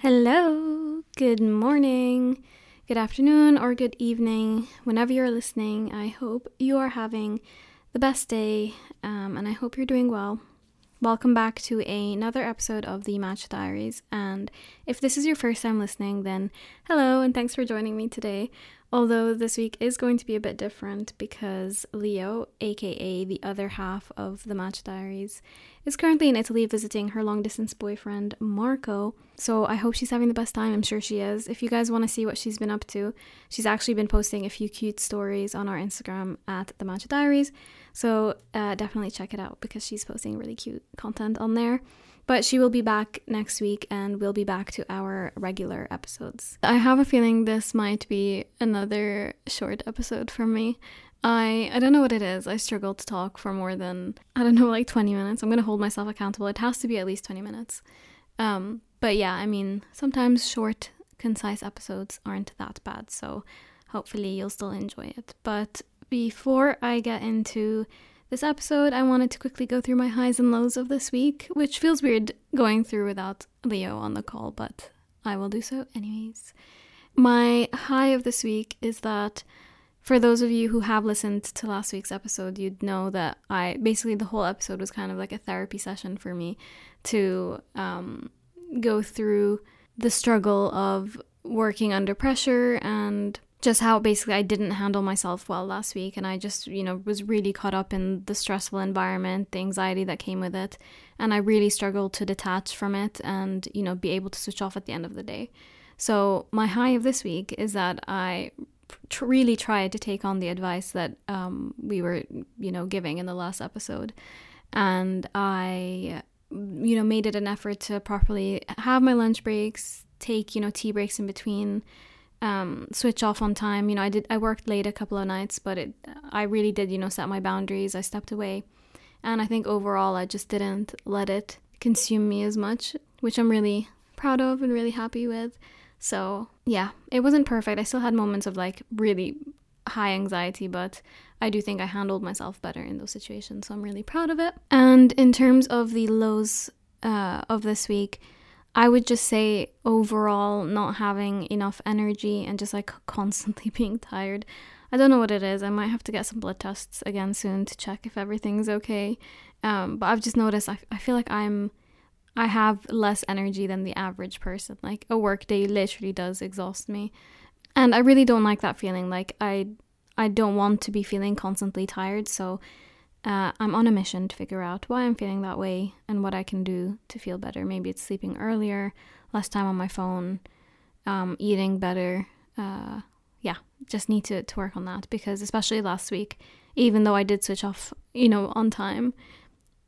Hello, good morning, good afternoon, or good evening. Whenever you're listening, I hope you are having the best day um, and I hope you're doing well. Welcome back to another episode of the Matcha Diaries. And if this is your first time listening, then hello and thanks for joining me today. Although this week is going to be a bit different because Leo, aka the other half of the Matcha Diaries, is currently in Italy visiting her long distance boyfriend Marco. So I hope she's having the best time. I'm sure she is. If you guys want to see what she's been up to, she's actually been posting a few cute stories on our Instagram at the Matcha Diaries. So uh, definitely check it out because she's posting really cute content on there. But she will be back next week and we'll be back to our regular episodes. I have a feeling this might be another short episode for me. I I don't know what it is. I struggle to talk for more than I don't know like 20 minutes. I'm going to hold myself accountable. It has to be at least 20 minutes. Um but yeah, I mean, sometimes short concise episodes aren't that bad. So hopefully you'll still enjoy it. But before I get into this episode, I wanted to quickly go through my highs and lows of this week, which feels weird going through without Leo on the call, but I will do so anyways. My high of this week is that for those of you who have listened to last week's episode, you'd know that I basically the whole episode was kind of like a therapy session for me to um, go through the struggle of working under pressure and just how basically I didn't handle myself well last week and I just, you know, was really caught up in the stressful environment, the anxiety that came with it, and I really struggled to detach from it and, you know, be able to switch off at the end of the day. So, my high of this week is that I really tried to take on the advice that um, we were, you know, giving in the last episode. And I, you know, made it an effort to properly have my lunch breaks, take, you know, tea breaks in between um, switch off on time. You know, I did I worked late a couple of nights, but it I really did you know set my boundaries. I stepped away, and I think overall I just didn't let it consume me as much, which I'm really proud of and really happy with. So yeah, it wasn't perfect. I still had moments of like really high anxiety, but I do think I handled myself better in those situations. So I'm really proud of it. And in terms of the lows uh, of this week. I would just say overall not having enough energy and just like constantly being tired. I don't know what it is. I might have to get some blood tests again soon to check if everything's okay. Um, but I've just noticed I, I feel like I'm I have less energy than the average person. Like a work day literally does exhaust me. And I really don't like that feeling. Like I I don't want to be feeling constantly tired. So uh, I'm on a mission to figure out why I'm feeling that way and what I can do to feel better. Maybe it's sleeping earlier, less time on my phone, um, eating better. Uh, yeah, just need to, to work on that because, especially last week, even though I did switch off, you know, on time,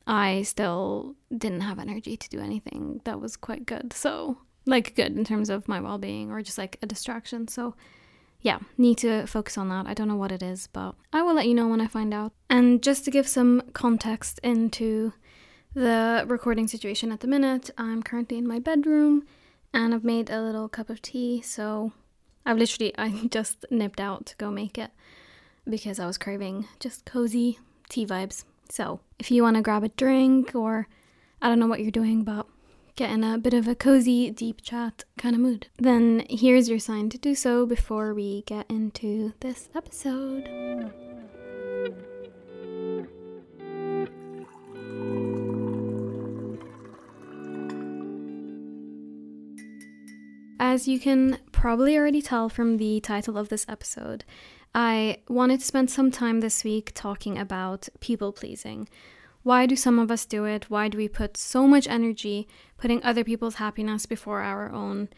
I still didn't have energy to do anything that was quite good. So, like, good in terms of my well being or just like a distraction. So, yeah, need to focus on that. I don't know what it is, but I will let you know when I find out. And just to give some context into the recording situation at the minute, I'm currently in my bedroom and I've made a little cup of tea. So I've literally, I just nipped out to go make it because I was craving just cozy tea vibes. So if you want to grab a drink or I don't know what you're doing, but get in a bit of a cozy, deep chat kind of mood, then here's your sign to do so before we get into this episode. As you can probably already tell from the title of this episode, I wanted to spend some time this week talking about people pleasing Why do some of us do it? Why do we put so much energy putting other people's happiness before our own?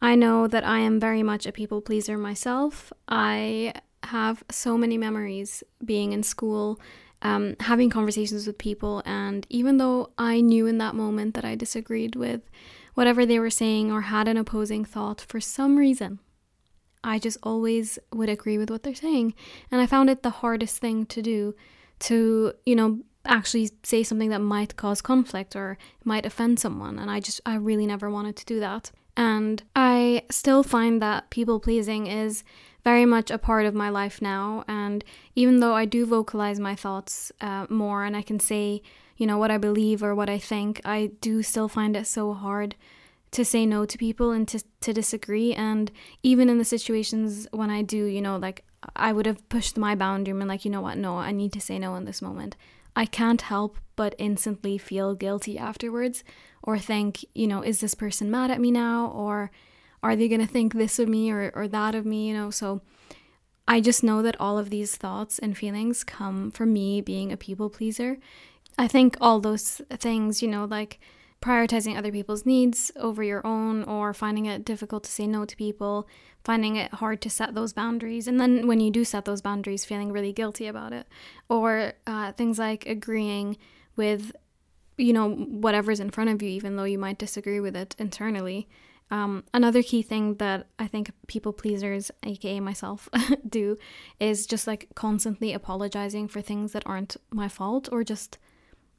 I know that I am very much a people pleaser myself. I have so many memories being in school, um, having conversations with people, and even though I knew in that moment that I disagreed with whatever they were saying or had an opposing thought, for some reason, I just always would agree with what they're saying. And I found it the hardest thing to do to, you know, actually say something that might cause conflict or might offend someone. And I just, I really never wanted to do that. And I still find that people pleasing is very much a part of my life now. And even though I do vocalize my thoughts uh, more and I can say, you know, what I believe or what I think, I do still find it so hard to say no to people and to, to disagree. And even in the situations when I do, you know, like I would have pushed my boundary and like, you know what, no, I need to say no in this moment. I can't help but instantly feel guilty afterwards or think, you know, is this person mad at me now? Or are they going to think this of me or, or that of me, you know? So I just know that all of these thoughts and feelings come from me being a people pleaser. I think all those things, you know, like prioritizing other people's needs over your own or finding it difficult to say no to people, finding it hard to set those boundaries. And then when you do set those boundaries, feeling really guilty about it. Or uh, things like agreeing with, you know, whatever's in front of you, even though you might disagree with it internally. Um, another key thing that I think people pleasers, aka myself, do is just like constantly apologizing for things that aren't my fault or just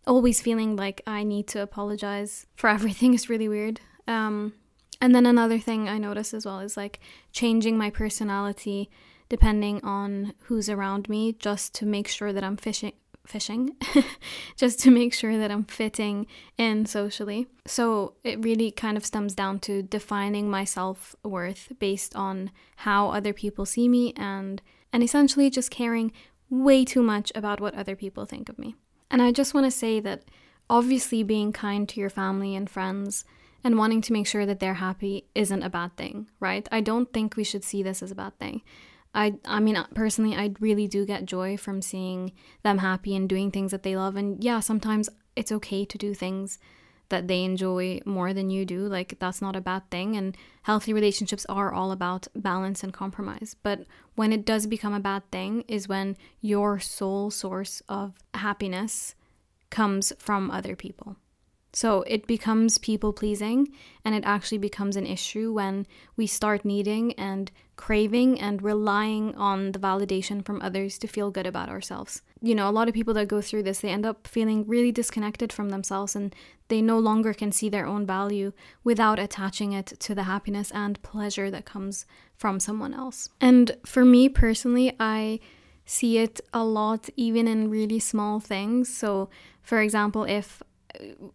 always feeling like I need to apologize for everything is really weird. Um, and then another thing I notice as well is like changing my personality depending on who's around me just to make sure that I'm fishing fishing just to make sure that I'm fitting in socially. So it really kind of stems down to defining my self-worth based on how other people see me and and essentially just caring way too much about what other people think of me. And I just want to say that obviously being kind to your family and friends and wanting to make sure that they're happy isn't a bad thing, right? I don't think we should see this as a bad thing. I I mean personally I really do get joy from seeing them happy and doing things that they love and yeah, sometimes it's okay to do things that they enjoy more than you do. Like, that's not a bad thing. And healthy relationships are all about balance and compromise. But when it does become a bad thing, is when your sole source of happiness comes from other people. So it becomes people pleasing, and it actually becomes an issue when we start needing and craving and relying on the validation from others to feel good about ourselves. You know, a lot of people that go through this, they end up feeling really disconnected from themselves and they no longer can see their own value without attaching it to the happiness and pleasure that comes from someone else. And for me personally, I see it a lot even in really small things. So, for example, if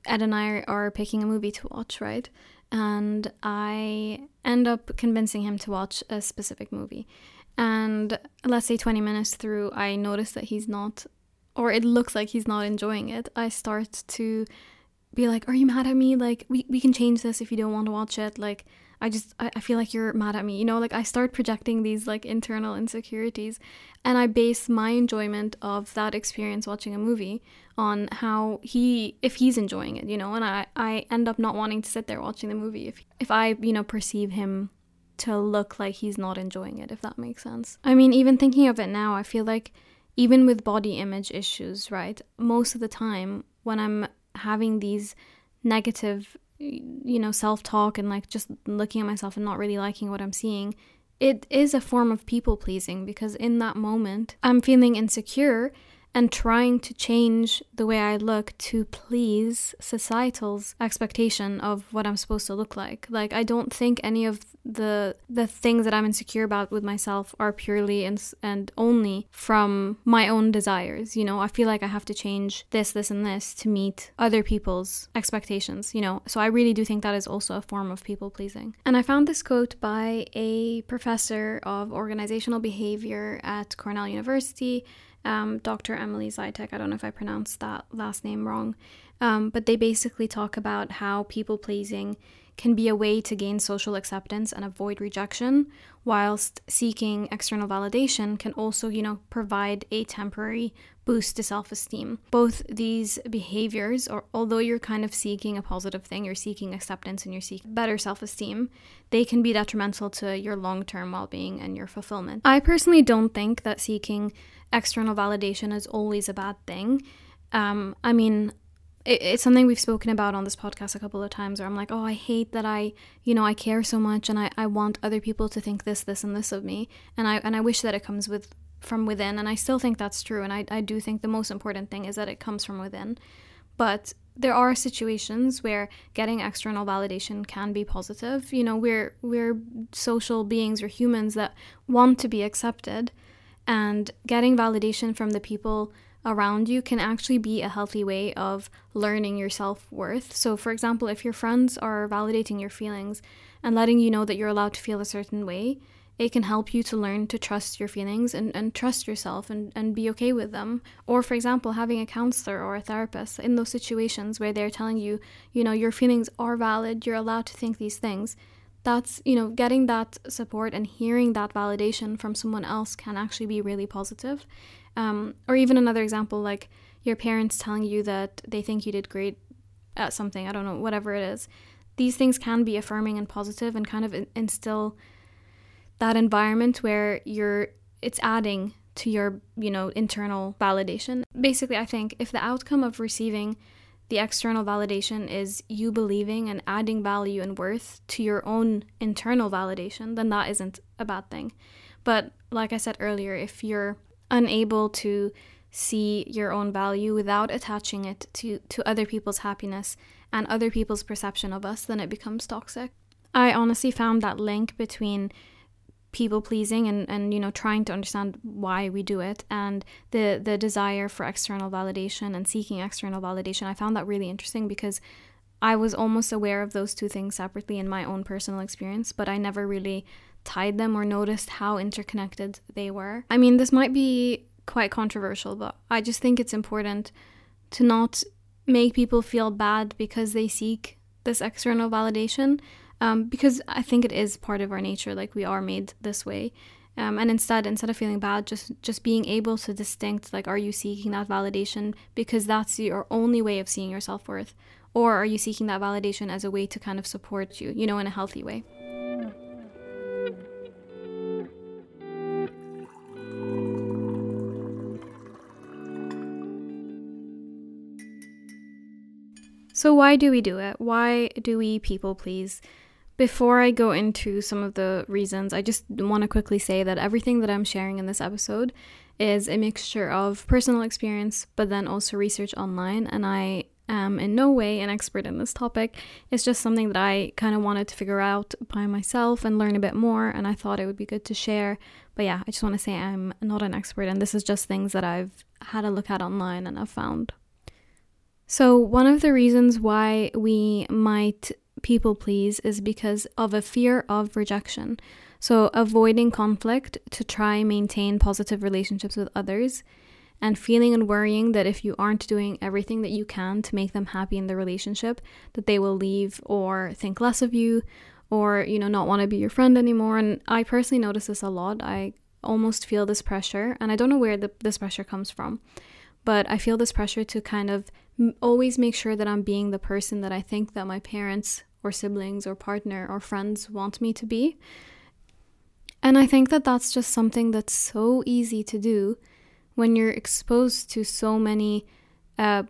Ed and I are picking a movie to watch, right? And I end up convincing him to watch a specific movie. And let's say 20 minutes through, I notice that he's not, or it looks like he's not enjoying it. I start to be like, Are you mad at me? Like, we, we can change this if you don't want to watch it. Like, I just I, I feel like you're mad at me. You know, like I start projecting these like internal insecurities and I base my enjoyment of that experience watching a movie on how he if he's enjoying it, you know, and I, I end up not wanting to sit there watching the movie if if I, you know, perceive him to look like he's not enjoying it, if that makes sense. I mean, even thinking of it now, I feel like even with body image issues, right? Most of the time when I'm having these negative you know, self talk and like just looking at myself and not really liking what I'm seeing, it is a form of people pleasing because in that moment, I'm feeling insecure and trying to change the way I look to please societal's expectation of what I'm supposed to look like. Like I don't think any of the the things that I'm insecure about with myself are purely and and only from my own desires, you know. I feel like I have to change this this and this to meet other people's expectations, you know. So I really do think that is also a form of people pleasing. And I found this quote by a professor of organizational behavior at Cornell University um, Dr. Emily Zitek. I don't know if I pronounced that last name wrong, um, but they basically talk about how people pleasing can be a way to gain social acceptance and avoid rejection, whilst seeking external validation can also, you know, provide a temporary boost to self esteem. Both these behaviors, or although you're kind of seeking a positive thing, you're seeking acceptance and you're seeking better self esteem, they can be detrimental to your long term well being and your fulfillment. I personally don't think that seeking external validation is always a bad thing. Um, I mean, it, it's something we've spoken about on this podcast a couple of times where I'm like, oh, I hate that I, you know, I care so much and I, I want other people to think this, this, and this of me. And I and I wish that it comes with from within. And I still think that's true. And I, I do think the most important thing is that it comes from within. But there are situations where getting external validation can be positive. You know, we're we're social beings, we're humans that want to be accepted. And getting validation from the people around you can actually be a healthy way of learning your self worth. So, for example, if your friends are validating your feelings and letting you know that you're allowed to feel a certain way, it can help you to learn to trust your feelings and, and trust yourself and, and be okay with them. Or, for example, having a counselor or a therapist in those situations where they're telling you, you know, your feelings are valid, you're allowed to think these things. That's, you know, getting that support and hearing that validation from someone else can actually be really positive. Um, or even another example, like your parents telling you that they think you did great at something, I don't know, whatever it is. These things can be affirming and positive and kind of instill that environment where you're it's adding to your, you know, internal validation. Basically, I think if the outcome of receiving the external validation is you believing and adding value and worth to your own internal validation, then that isn't a bad thing. But like I said earlier, if you're unable to see your own value without attaching it to, to other people's happiness and other people's perception of us, then it becomes toxic. I honestly found that link between people pleasing and, and you know trying to understand why we do it and the the desire for external validation and seeking external validation i found that really interesting because i was almost aware of those two things separately in my own personal experience but i never really tied them or noticed how interconnected they were. I mean, this might be quite controversial, but I just think it's important to not make people feel bad because they seek this external validation. Um, because I think it is part of our nature, like we are made this way. Um, and instead, instead of feeling bad, just just being able to distinct, like, are you seeking that validation because that's your only way of seeing your self worth, or are you seeking that validation as a way to kind of support you, you know, in a healthy way? So, why do we do it? Why do we people please? Before I go into some of the reasons, I just want to quickly say that everything that I'm sharing in this episode is a mixture of personal experience, but then also research online. And I am in no way an expert in this topic. It's just something that I kind of wanted to figure out by myself and learn a bit more. And I thought it would be good to share. But yeah, I just want to say I'm not an expert, and this is just things that I've had a look at online and I've found. So, one of the reasons why we might people please is because of a fear of rejection. So, avoiding conflict to try maintain positive relationships with others and feeling and worrying that if you aren't doing everything that you can to make them happy in the relationship, that they will leave or think less of you or, you know, not want to be your friend anymore. And I personally notice this a lot. I almost feel this pressure, and I don't know where the, this pressure comes from, but I feel this pressure to kind of always make sure that I'm being the person that I think that my parents or siblings or partner or friends want me to be. And I think that that's just something that's so easy to do when you're exposed to so many uh,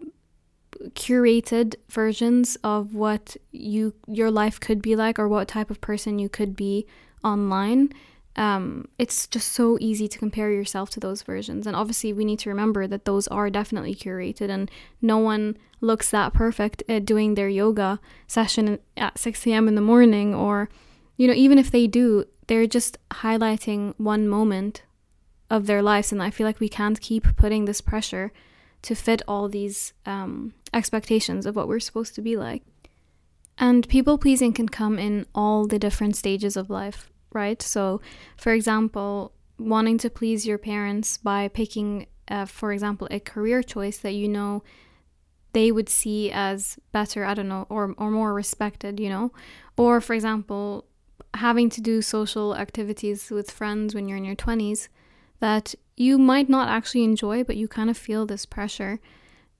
curated versions of what you your life could be like or what type of person you could be online um, it's just so easy to compare yourself to those versions. And obviously, we need to remember that those are definitely curated, and no one looks that perfect at doing their yoga session at 6 a.m. in the morning, or, you know, even if they do, they're just highlighting one moment of their lives. And I feel like we can't keep putting this pressure to fit all these um, expectations of what we're supposed to be like. And people pleasing can come in all the different stages of life right? So, for example, wanting to please your parents by picking, uh, for example, a career choice that you know they would see as better, I don't know, or, or more respected, you know? Or, for example, having to do social activities with friends when you're in your 20s that you might not actually enjoy, but you kind of feel this pressure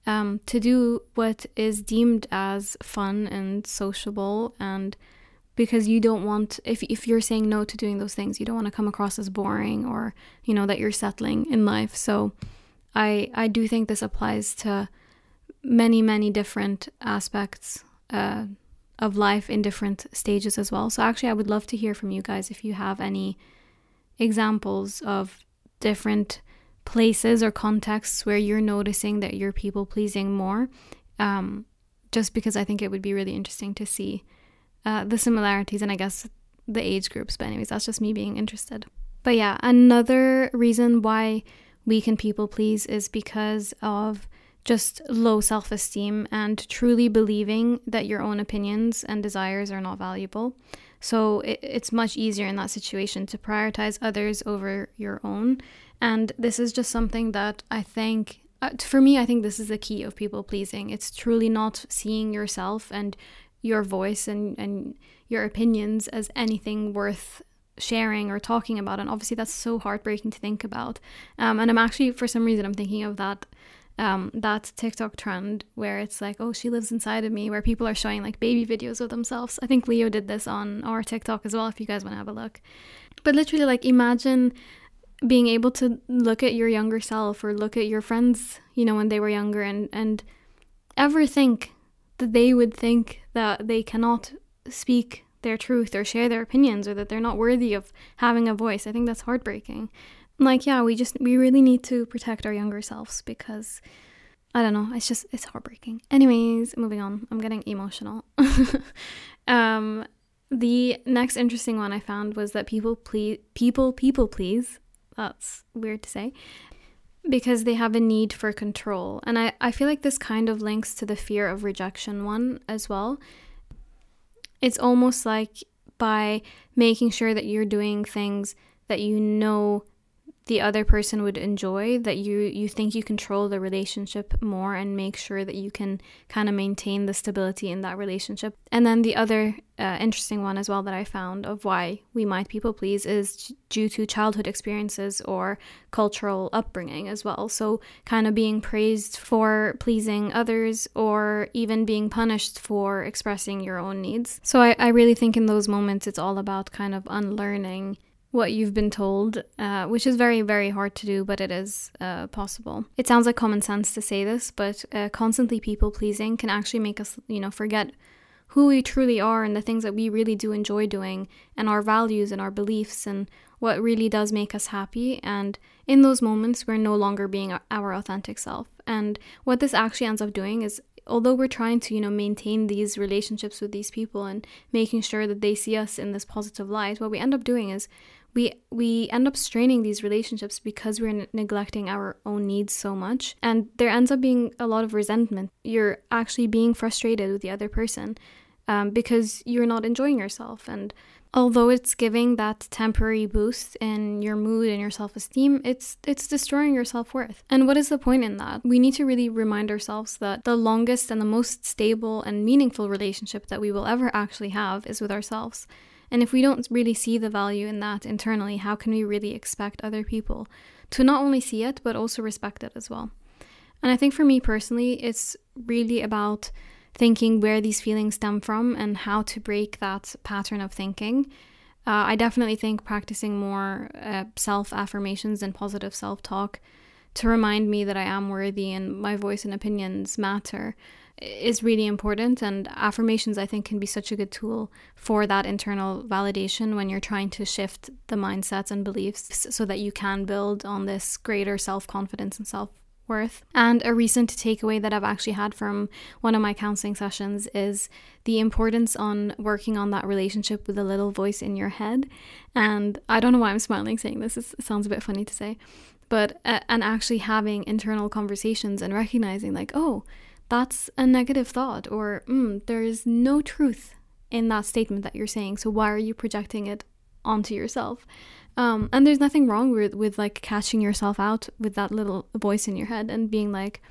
um, to do what is deemed as fun and sociable and because you don't want if if you're saying no to doing those things you don't want to come across as boring or you know that you're settling in life. So i i do think this applies to many many different aspects uh, of life in different stages as well. So actually i would love to hear from you guys if you have any examples of different places or contexts where you're noticing that you're people pleasing more um, just because i think it would be really interesting to see uh, the similarities and I guess the age groups. But, anyways, that's just me being interested. But yeah, another reason why we can people please is because of just low self esteem and truly believing that your own opinions and desires are not valuable. So it, it's much easier in that situation to prioritize others over your own. And this is just something that I think, uh, for me, I think this is the key of people pleasing. It's truly not seeing yourself and your voice and, and your opinions as anything worth sharing or talking about. And obviously, that's so heartbreaking to think about. Um, and I'm actually, for some reason, I'm thinking of that. Um, that TikTok trend where it's like, oh, she lives inside of me, where people are showing like baby videos of themselves. I think Leo did this on our TikTok as well, if you guys want to have a look. But literally, like, imagine being able to look at your younger self or look at your friends, you know, when they were younger and, and ever think that they would think that they cannot speak their truth or share their opinions or that they're not worthy of having a voice. I think that's heartbreaking. Like, yeah, we just, we really need to protect our younger selves because I don't know, it's just, it's heartbreaking. Anyways, moving on. I'm getting emotional. um, the next interesting one I found was that people please, people, people please. That's weird to say because they have a need for control. And I, I feel like this kind of links to the fear of rejection one as well. It's almost like by making sure that you're doing things that you know the other person would enjoy that you you think you control the relationship more and make sure that you can kind of maintain the stability in that relationship. And then the other uh, interesting one as well that i found of why we might people please is due to childhood experiences or cultural upbringing as well. So kind of being praised for pleasing others or even being punished for expressing your own needs. So i, I really think in those moments it's all about kind of unlearning what you've been told, uh, which is very, very hard to do, but it is uh, possible. It sounds like common sense to say this, but uh, constantly people pleasing can actually make us, you know, forget who we truly are and the things that we really do enjoy doing, and our values and our beliefs, and what really does make us happy. And in those moments, we're no longer being our authentic self. And what this actually ends up doing is although we're trying to you know maintain these relationships with these people and making sure that they see us in this positive light what we end up doing is we we end up straining these relationships because we're n- neglecting our own needs so much and there ends up being a lot of resentment. You're actually being frustrated with the other person um, because you're not enjoying yourself and although it's giving that temporary boost in your mood and your self-esteem it's it's destroying your self-worth. And what is the point in that? We need to really remind ourselves that the longest and the most stable and meaningful relationship that we will ever actually have is with ourselves and if we don't really see the value in that internally, how can we really expect other people to not only see it, but also respect it as well? And I think for me personally, it's really about thinking where these feelings stem from and how to break that pattern of thinking. Uh, I definitely think practicing more uh, self affirmations and positive self talk to remind me that I am worthy and my voice and opinions matter is really important and affirmations i think can be such a good tool for that internal validation when you're trying to shift the mindsets and beliefs so that you can build on this greater self-confidence and self worth. And a recent takeaway that I've actually had from one of my counseling sessions is the importance on working on that relationship with a little voice in your head. And I don't know why I'm smiling saying this, it sounds a bit funny to say, but uh, and actually having internal conversations and recognizing like, oh, that's a negative thought, or mm, there is no truth in that statement that you're saying. So why are you projecting it onto yourself? Um, and there's nothing wrong with with like catching yourself out with that little voice in your head and being like,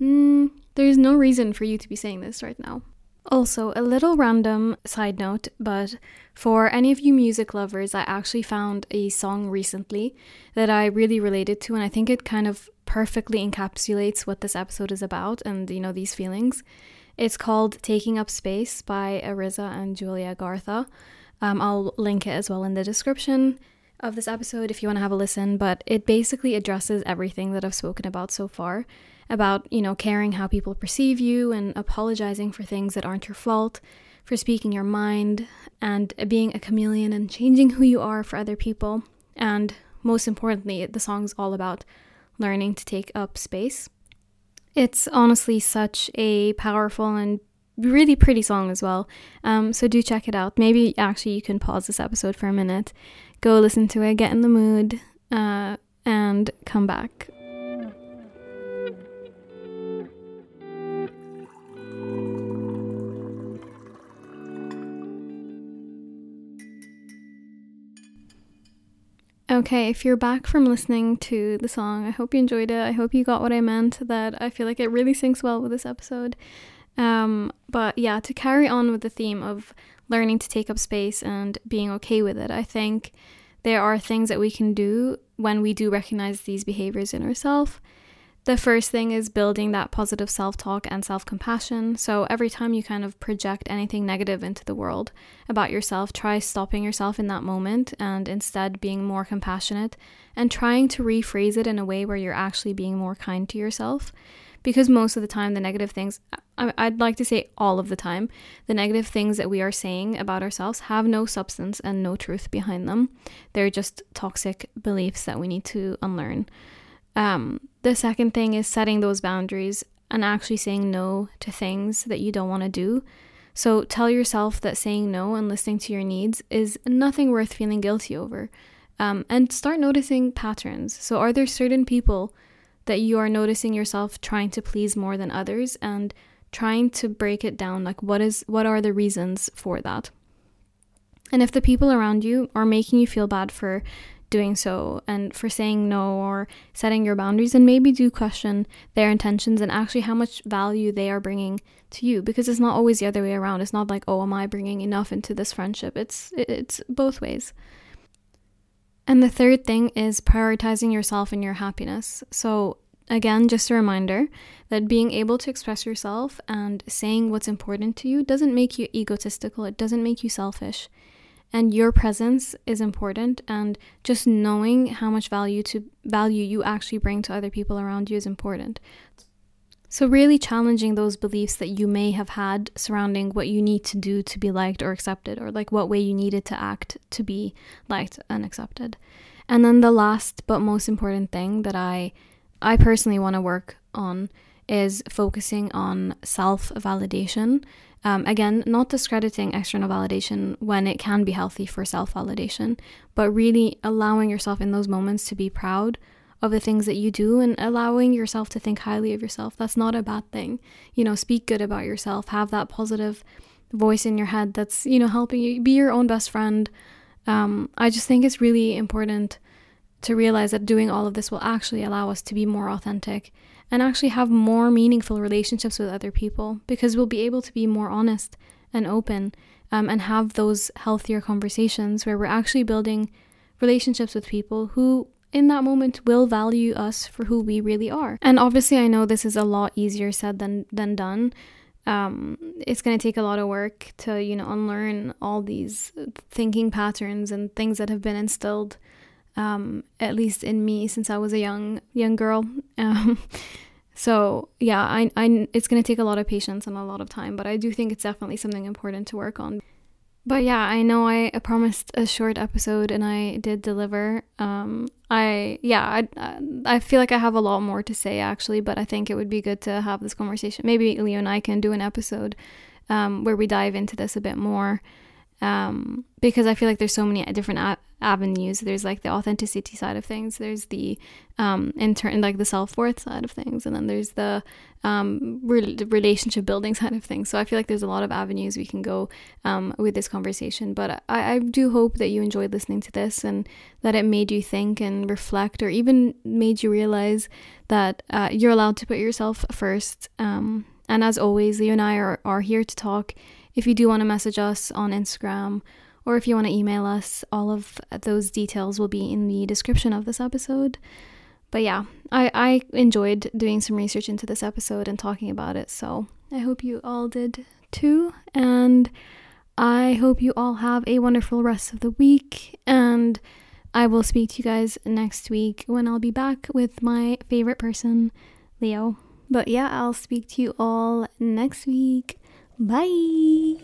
mm, there's no reason for you to be saying this right now. Also, a little random side note, but for any of you music lovers, I actually found a song recently that I really related to, and I think it kind of perfectly encapsulates what this episode is about and, you know, these feelings. It's called Taking Up Space by Ariza and Julia Gartha. Um, I'll link it as well in the description of this episode if you want to have a listen, but it basically addresses everything that I've spoken about so far about, you know, caring how people perceive you and apologizing for things that aren't your fault, for speaking your mind, and being a chameleon and changing who you are for other people. And most importantly, the song's all about learning to take up space. It's honestly such a powerful and really pretty song as well. Um, so do check it out. Maybe actually you can pause this episode for a minute, go listen to it, get in the mood, uh, and come back. Okay, if you're back from listening to the song, I hope you enjoyed it. I hope you got what I meant, that I feel like it really syncs well with this episode. Um, but yeah, to carry on with the theme of learning to take up space and being okay with it, I think there are things that we can do when we do recognize these behaviors in ourselves the first thing is building that positive self talk and self compassion. So, every time you kind of project anything negative into the world about yourself, try stopping yourself in that moment and instead being more compassionate and trying to rephrase it in a way where you're actually being more kind to yourself. Because most of the time, the negative things, I'd like to say all of the time, the negative things that we are saying about ourselves have no substance and no truth behind them. They're just toxic beliefs that we need to unlearn. Um, the second thing is setting those boundaries and actually saying no to things that you don't want to do. So tell yourself that saying no and listening to your needs is nothing worth feeling guilty over. Um, and start noticing patterns. So, are there certain people that you are noticing yourself trying to please more than others and trying to break it down? Like, what is what are the reasons for that? And if the people around you are making you feel bad for doing so and for saying no or setting your boundaries and maybe do question their intentions and actually how much value they are bringing to you because it's not always the other way around. It's not like oh am i bringing enough into this friendship? It's it's both ways. And the third thing is prioritizing yourself and your happiness. So Again, just a reminder that being able to express yourself and saying what's important to you doesn't make you egotistical, it doesn't make you selfish and your presence is important and just knowing how much value to value you actually bring to other people around you is important. So really challenging those beliefs that you may have had surrounding what you need to do to be liked or accepted or like what way you needed to act to be liked and accepted. And then the last but most important thing that i i personally want to work on is focusing on self validation um, again, not discrediting external validation when it can be healthy for self validation, but really allowing yourself in those moments to be proud of the things that you do and allowing yourself to think highly of yourself. That's not a bad thing. You know, speak good about yourself, have that positive voice in your head that's, you know, helping you be your own best friend. Um, I just think it's really important to realize that doing all of this will actually allow us to be more authentic and actually have more meaningful relationships with other people because we'll be able to be more honest and open um, and have those healthier conversations where we're actually building relationships with people who in that moment will value us for who we really are. And obviously I know this is a lot easier said than than done. Um, it's going to take a lot of work to, you know, unlearn all these thinking patterns and things that have been instilled um, at least in me since I was a young young girl. Um, so yeah, I, I it's gonna take a lot of patience and a lot of time, but I do think it's definitely something important to work on. But yeah, I know I promised a short episode and I did deliver. Um, I yeah, I I feel like I have a lot more to say actually, but I think it would be good to have this conversation. Maybe Leo and I can do an episode um, where we dive into this a bit more um, because I feel like there's so many different a- avenues. There's like the authenticity side of things. There's the um, intern like the self worth side of things, and then there's the um, re- relationship building side of things. So I feel like there's a lot of avenues we can go um, with this conversation. But I, I do hope that you enjoyed listening to this and that it made you think and reflect, or even made you realize that uh, you're allowed to put yourself first. Um, And as always, Leo and I are, are here to talk. If you do want to message us on Instagram or if you want to email us, all of those details will be in the description of this episode. But yeah, I, I enjoyed doing some research into this episode and talking about it. So I hope you all did too. And I hope you all have a wonderful rest of the week. And I will speak to you guys next week when I'll be back with my favorite person, Leo. But yeah, I'll speak to you all next week. Bye.